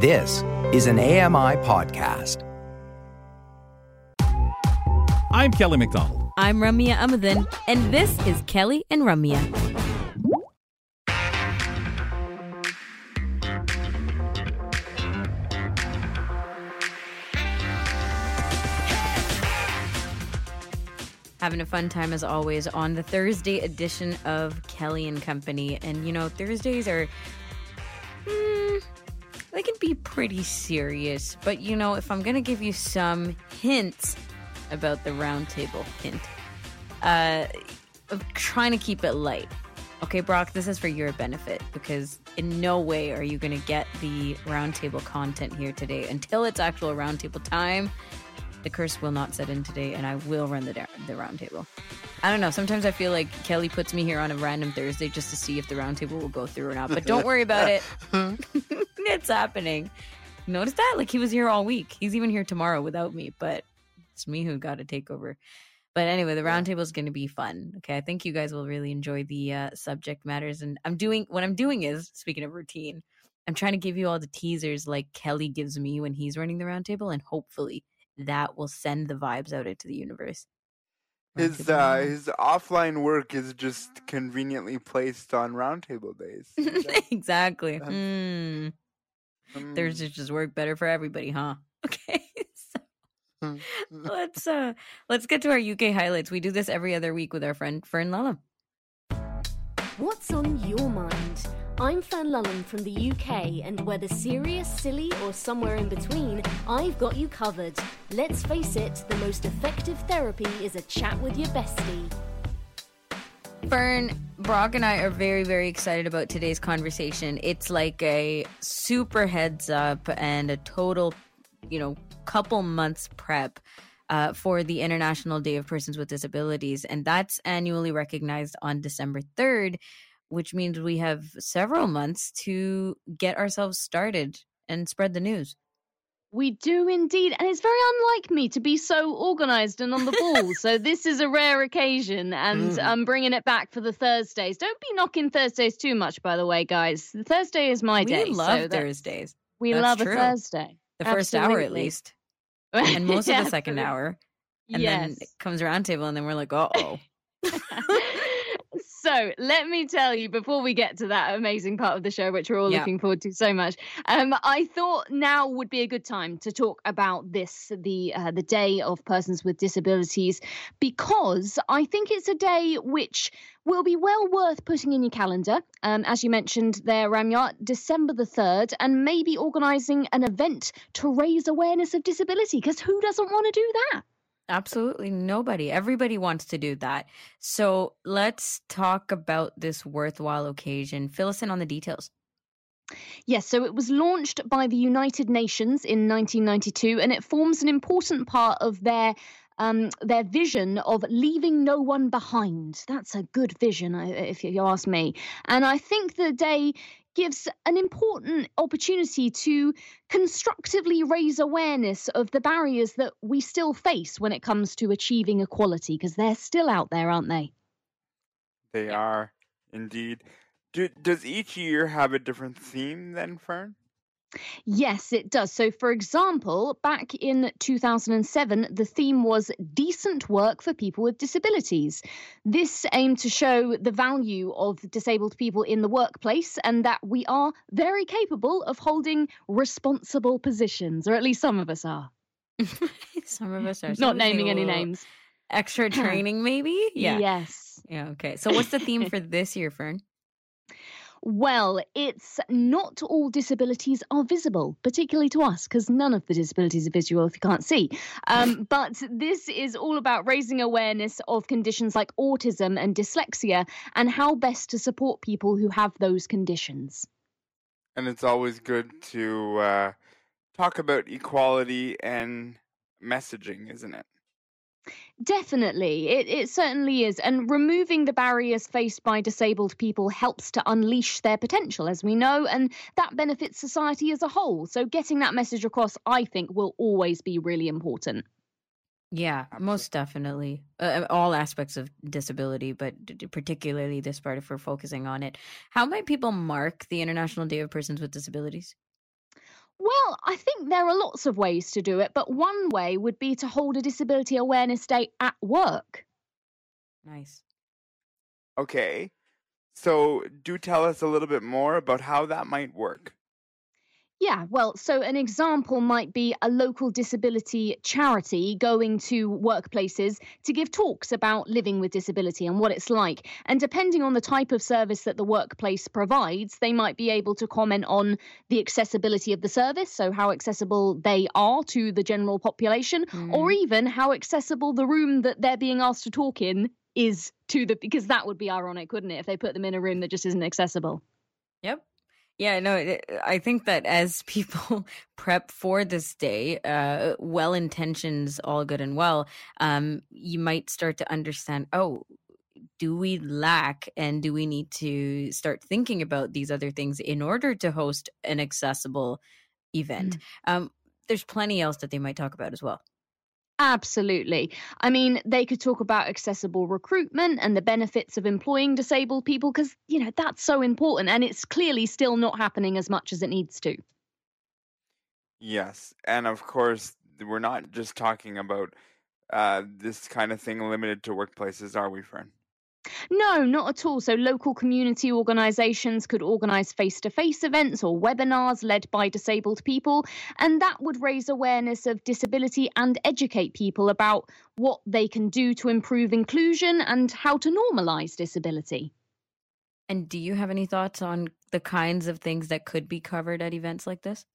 This is an AMI podcast. I'm Kelly McDonald. I'm Ramya Amuthan, and this is Kelly and Ramya. Having a fun time as always on the Thursday edition of Kelly and Company. And you know, Thursdays are. They can be pretty serious, but you know, if I'm gonna give you some hints about the roundtable hint, uh, of trying to keep it light. Okay, Brock, this is for your benefit because in no way are you gonna get the roundtable content here today until it's actual roundtable time. The curse will not set in today, and I will run the the roundtable. I don't know. Sometimes I feel like Kelly puts me here on a random Thursday just to see if the roundtable will go through or not. But don't worry about it. it's happening. Notice that? Like he was here all week. He's even here tomorrow without me, but it's me who got to take over. But anyway, the roundtable is going to be fun. Okay, I think you guys will really enjoy the uh, subject matters. And I'm doing what I'm doing is speaking of routine. I'm trying to give you all the teasers like Kelly gives me when he's running the roundtable, and hopefully that will send the vibes out into the universe. His uh, his offline work is just conveniently placed on roundtable days. exactly. Mm. Um, Thursdays just work better for everybody, huh? Okay. so let's uh let's get to our UK highlights. We do this every other week with our friend Fern Lulham. What's on your mind? I'm Fern Lulham from the UK, and whether serious, silly, or somewhere in between, I've got you covered. Let's face it, the most effective therapy is a chat with your bestie. Fern, Brock, and I are very, very excited about today's conversation. It's like a super heads up and a total, you know, couple months prep uh, for the International Day of Persons with Disabilities. And that's annually recognized on December 3rd which means we have several months to get ourselves started and spread the news. We do indeed. And it's very unlike me to be so organized and on the ball. so this is a rare occasion and mm. I'm bringing it back for the Thursdays. Don't be knocking Thursdays too much, by the way, guys. Thursday is my we day. We love so Thursdays. We that's love true. a Thursday. The first Absolutely. hour at least. And most of the second hour. And yes. then it comes around table and then we're like, uh oh. So let me tell you before we get to that amazing part of the show, which we're all yeah. looking forward to so much. Um, I thought now would be a good time to talk about this, the uh, the Day of Persons with Disabilities, because I think it's a day which will be well worth putting in your calendar. Um, as you mentioned there, Ramya, December the 3rd, and maybe organising an event to raise awareness of disability, because who doesn't want to do that? Absolutely nobody. Everybody wants to do that. So let's talk about this worthwhile occasion. Fill us in on the details. Yes, so it was launched by the United Nations in 1992, and it forms an important part of their um, their vision of leaving no one behind. That's a good vision, if you ask me. And I think the day gives an important opportunity to constructively raise awareness of the barriers that we still face when it comes to achieving equality, because they're still out there, aren't they? They are indeed. Do, does each year have a different theme then, Fern? Yes, it does. So, for example, back in 2007, the theme was decent work for people with disabilities. This aimed to show the value of disabled people in the workplace and that we are very capable of holding responsible positions, or at least some of us are. some of us are. Not naming any names. Extra training, maybe? Yeah. Yes. Yeah, okay. So, what's the theme for this year, Fern? Well, it's not all disabilities are visible, particularly to us, because none of the disabilities are visual if you can't see. Um, but this is all about raising awareness of conditions like autism and dyslexia and how best to support people who have those conditions. And it's always good to uh, talk about equality and messaging, isn't it? Definitely, it, it certainly is. And removing the barriers faced by disabled people helps to unleash their potential, as we know, and that benefits society as a whole. So, getting that message across, I think, will always be really important. Yeah, Absolutely. most definitely. Uh, uh all aspects of disability, but particularly this part if we're focusing on it. How might people mark the International Day of Persons with Disabilities? Well, I think there are lots of ways to do it, but one way would be to hold a disability awareness day at work. Nice. Okay. So, do tell us a little bit more about how that might work. Yeah, well, so an example might be a local disability charity going to workplaces to give talks about living with disability and what it's like. And depending on the type of service that the workplace provides, they might be able to comment on the accessibility of the service, so how accessible they are to the general population, mm. or even how accessible the room that they're being asked to talk in is to the because that would be ironic, wouldn't it, if they put them in a room that just isn't accessible. Yep. Yeah, no, I think that as people prep for this day, uh, well intentions, all good and well, um, you might start to understand, oh, do we lack and do we need to start thinking about these other things in order to host an accessible event? Mm. Um, there's plenty else that they might talk about as well. Absolutely. I mean, they could talk about accessible recruitment and the benefits of employing disabled people because, you know, that's so important and it's clearly still not happening as much as it needs to. Yes. And of course, we're not just talking about uh, this kind of thing limited to workplaces, are we, Fern? No, not at all. So, local community organisations could organise face to face events or webinars led by disabled people, and that would raise awareness of disability and educate people about what they can do to improve inclusion and how to normalise disability. And do you have any thoughts on the kinds of things that could be covered at events like this?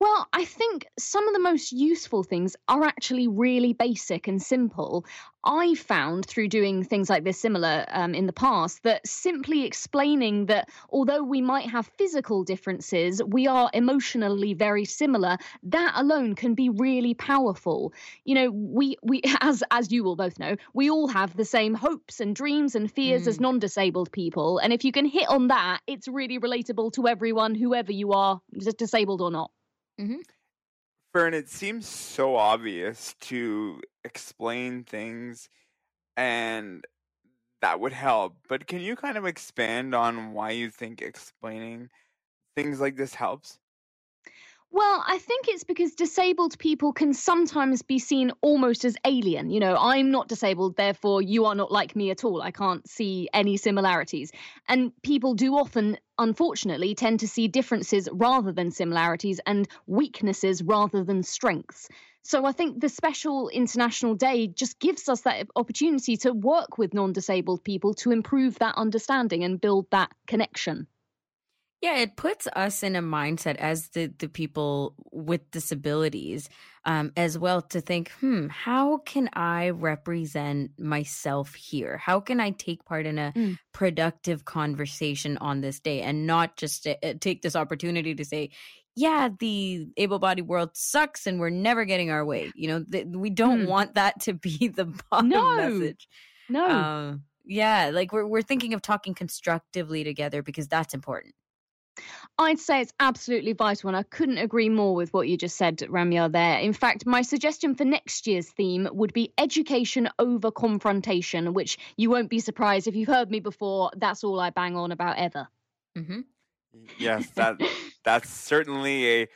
Well, I think some of the most useful things are actually really basic and simple. I found through doing things like this similar um, in the past that simply explaining that although we might have physical differences, we are emotionally very similar. That alone can be really powerful. You know, we we as as you will both know, we all have the same hopes and dreams and fears mm. as non-disabled people, and if you can hit on that, it's really relatable to everyone, whoever you are, disabled or not. Mm-hmm. Fern, it seems so obvious to explain things and that would help. But can you kind of expand on why you think explaining things like this helps? Well, I think it's because disabled people can sometimes be seen almost as alien. You know, I'm not disabled, therefore you are not like me at all. I can't see any similarities. And people do often, unfortunately, tend to see differences rather than similarities and weaknesses rather than strengths. So I think the special International Day just gives us that opportunity to work with non disabled people to improve that understanding and build that connection. Yeah, it puts us in a mindset as the, the people with disabilities um, as well to think, hmm, how can I represent myself here? How can I take part in a mm. productive conversation on this day and not just uh, take this opportunity to say, yeah, the able bodied world sucks and we're never getting our way. You know, th- we don't mm. want that to be the bottom no. message. No. Um, yeah, like we're, we're thinking of talking constructively together because that's important. I'd say it's absolutely vital, and I couldn't agree more with what you just said, Ramya, there. In fact, my suggestion for next year's theme would be education over confrontation, which you won't be surprised if you've heard me before. That's all I bang on about ever. Mm-hmm. Yes, that that's certainly a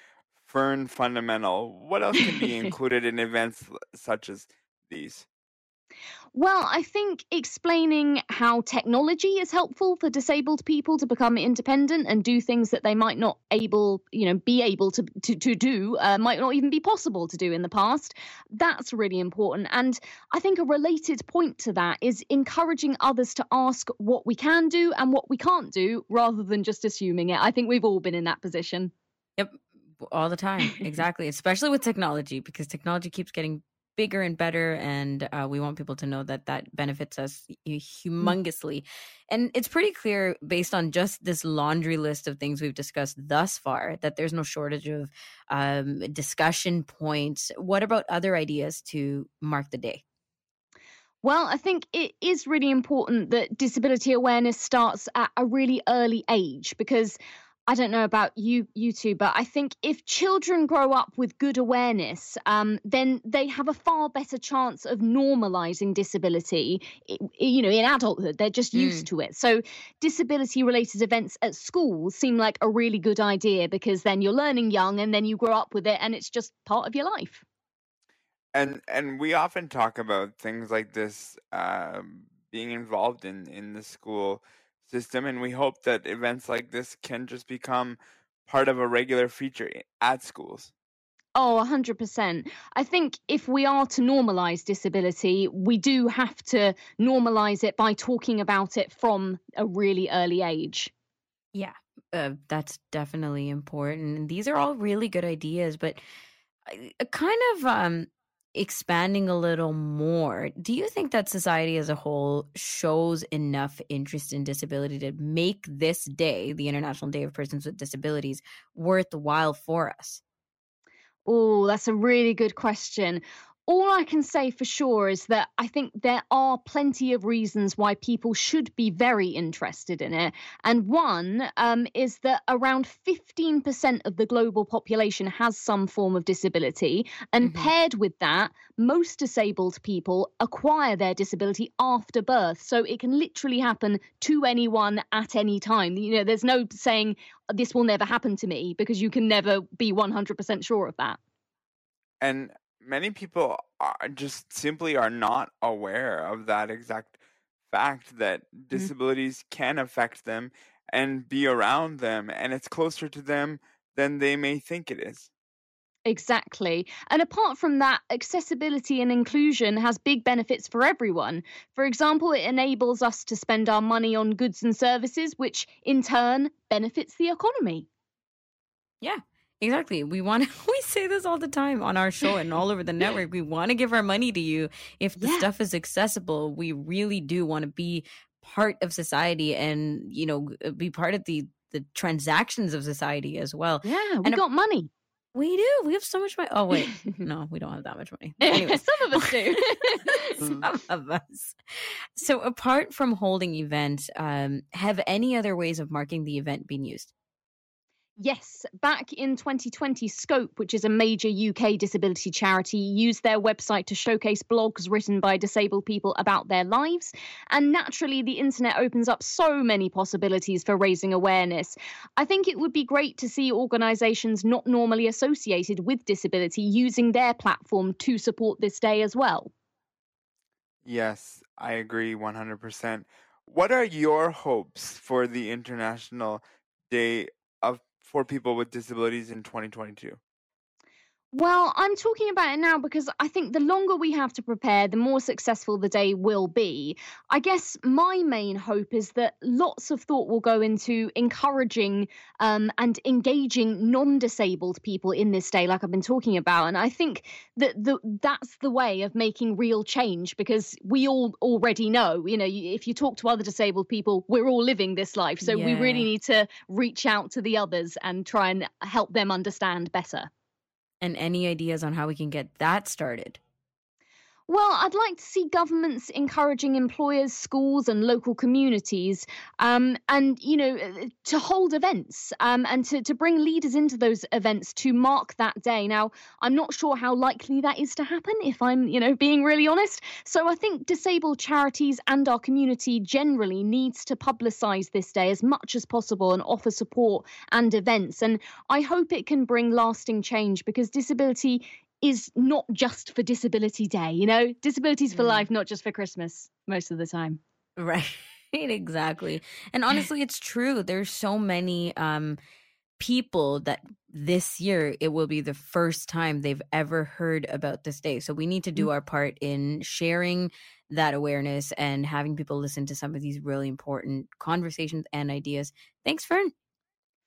Fern fundamental. What else can be included in events such as these? Well, I think explaining how technology is helpful for disabled people to become independent and do things that they might not able, you know, be able to to, to do, uh, might not even be possible to do in the past. That's really important. And I think a related point to that is encouraging others to ask what we can do and what we can't do, rather than just assuming it. I think we've all been in that position. Yep, all the time. exactly, especially with technology because technology keeps getting bigger and better and uh, we want people to know that that benefits us mm. humongously. And it's pretty clear based on just this laundry list of things we've discussed thus far that there's no shortage of um, discussion points. What about other ideas to mark the day? Well, I think it is really important that disability awareness starts at a really early age because I don't know about you, you two, but I think if children grow up with good awareness, um, then they have a far better chance of normalizing disability. You know, in adulthood, they're just used mm. to it. So, disability-related events at school seem like a really good idea because then you're learning young, and then you grow up with it, and it's just part of your life. And and we often talk about things like this um, being involved in in the school system, and we hope that events like this can just become part of a regular feature at schools. Oh, 100%. I think if we are to normalize disability, we do have to normalize it by talking about it from a really early age. Yeah, uh, that's definitely important. these are all really good ideas, but uh, kind of um, expanding a little more, do you think that society as a whole shows enough interest in disability to make this day, the International Day of Persons with Disabilities, worthwhile for us? Oh, that's a really good question all I can say for sure is that I think there are plenty of reasons why people should be very interested in it. And one um, is that around 15% of the global population has some form of disability. And mm-hmm. paired with that, most disabled people acquire their disability after birth. So it can literally happen to anyone at any time. You know, there's no saying this will never happen to me because you can never be 100% sure of that. And many people are just simply are not aware of that exact fact that mm-hmm. disabilities mm-hmm. can affect them and be around them and it's closer to them than they may think it is. Exactly. And apart from that, accessibility and inclusion has big benefits for everyone. For example, it enables us to spend our money on goods and services, which in turn benefits the economy. Yeah. Exactly. We want to, we say this all the time on our show and all over the network. We want to give our money to you if the yeah. stuff is accessible. We really do want to be part of society and, you know, be part of the the transactions of society as well. Yeah, we and got money. We do. We have so much money. Oh wait, no, we don't have that much money. Anyway, some of us do. some of us. So, apart from holding events, um, have any other ways of marking the event been used? Yes, back in 2020, Scope, which is a major UK disability charity, used their website to showcase blogs written by disabled people about their lives. And naturally, the internet opens up so many possibilities for raising awareness. I think it would be great to see organisations not normally associated with disability using their platform to support this day as well. Yes, I agree 100%. What are your hopes for the International Day for people with disabilities in 2022? Well, I'm talking about it now because I think the longer we have to prepare, the more successful the day will be. I guess my main hope is that lots of thought will go into encouraging um, and engaging non disabled people in this day, like I've been talking about. And I think that the, that's the way of making real change because we all already know, you know, if you talk to other disabled people, we're all living this life. So yeah. we really need to reach out to the others and try and help them understand better and any ideas on how we can get that started? Well, I'd like to see governments encouraging employers, schools, and local communities, um, and you know, uh, to hold events um, and to to bring leaders into those events to mark that day. Now, I'm not sure how likely that is to happen, if I'm you know being really honest. So I think disabled charities and our community generally needs to publicise this day as much as possible and offer support and events. And I hope it can bring lasting change because disability is not just for Disability Day. You know, disabilities for mm. life, not just for Christmas most of the time. Right. exactly. And honestly, it's true. There's so many um, people that this year it will be the first time they've ever heard about this day. So we need to do mm. our part in sharing that awareness and having people listen to some of these really important conversations and ideas. Thanks, Fern.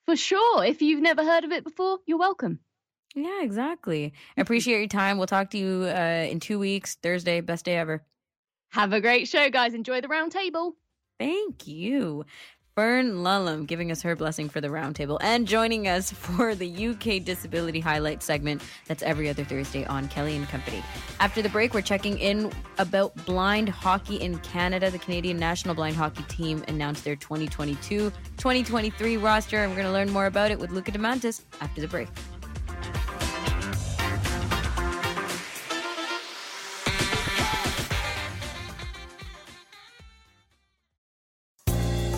For sure. If you've never heard of it before, you're welcome. Yeah, exactly. I appreciate your time. We'll talk to you uh, in two weeks, Thursday. Best day ever. Have a great show, guys. Enjoy the round table. Thank you. Fern Lulham giving us her blessing for the roundtable and joining us for the UK Disability Highlight segment that's every other Thursday on Kelly and Company. After the break, we're checking in about blind hockey in Canada. The Canadian national blind hockey team announced their 2022 2023 roster, and we're going to learn more about it with Luca Demantis after the break.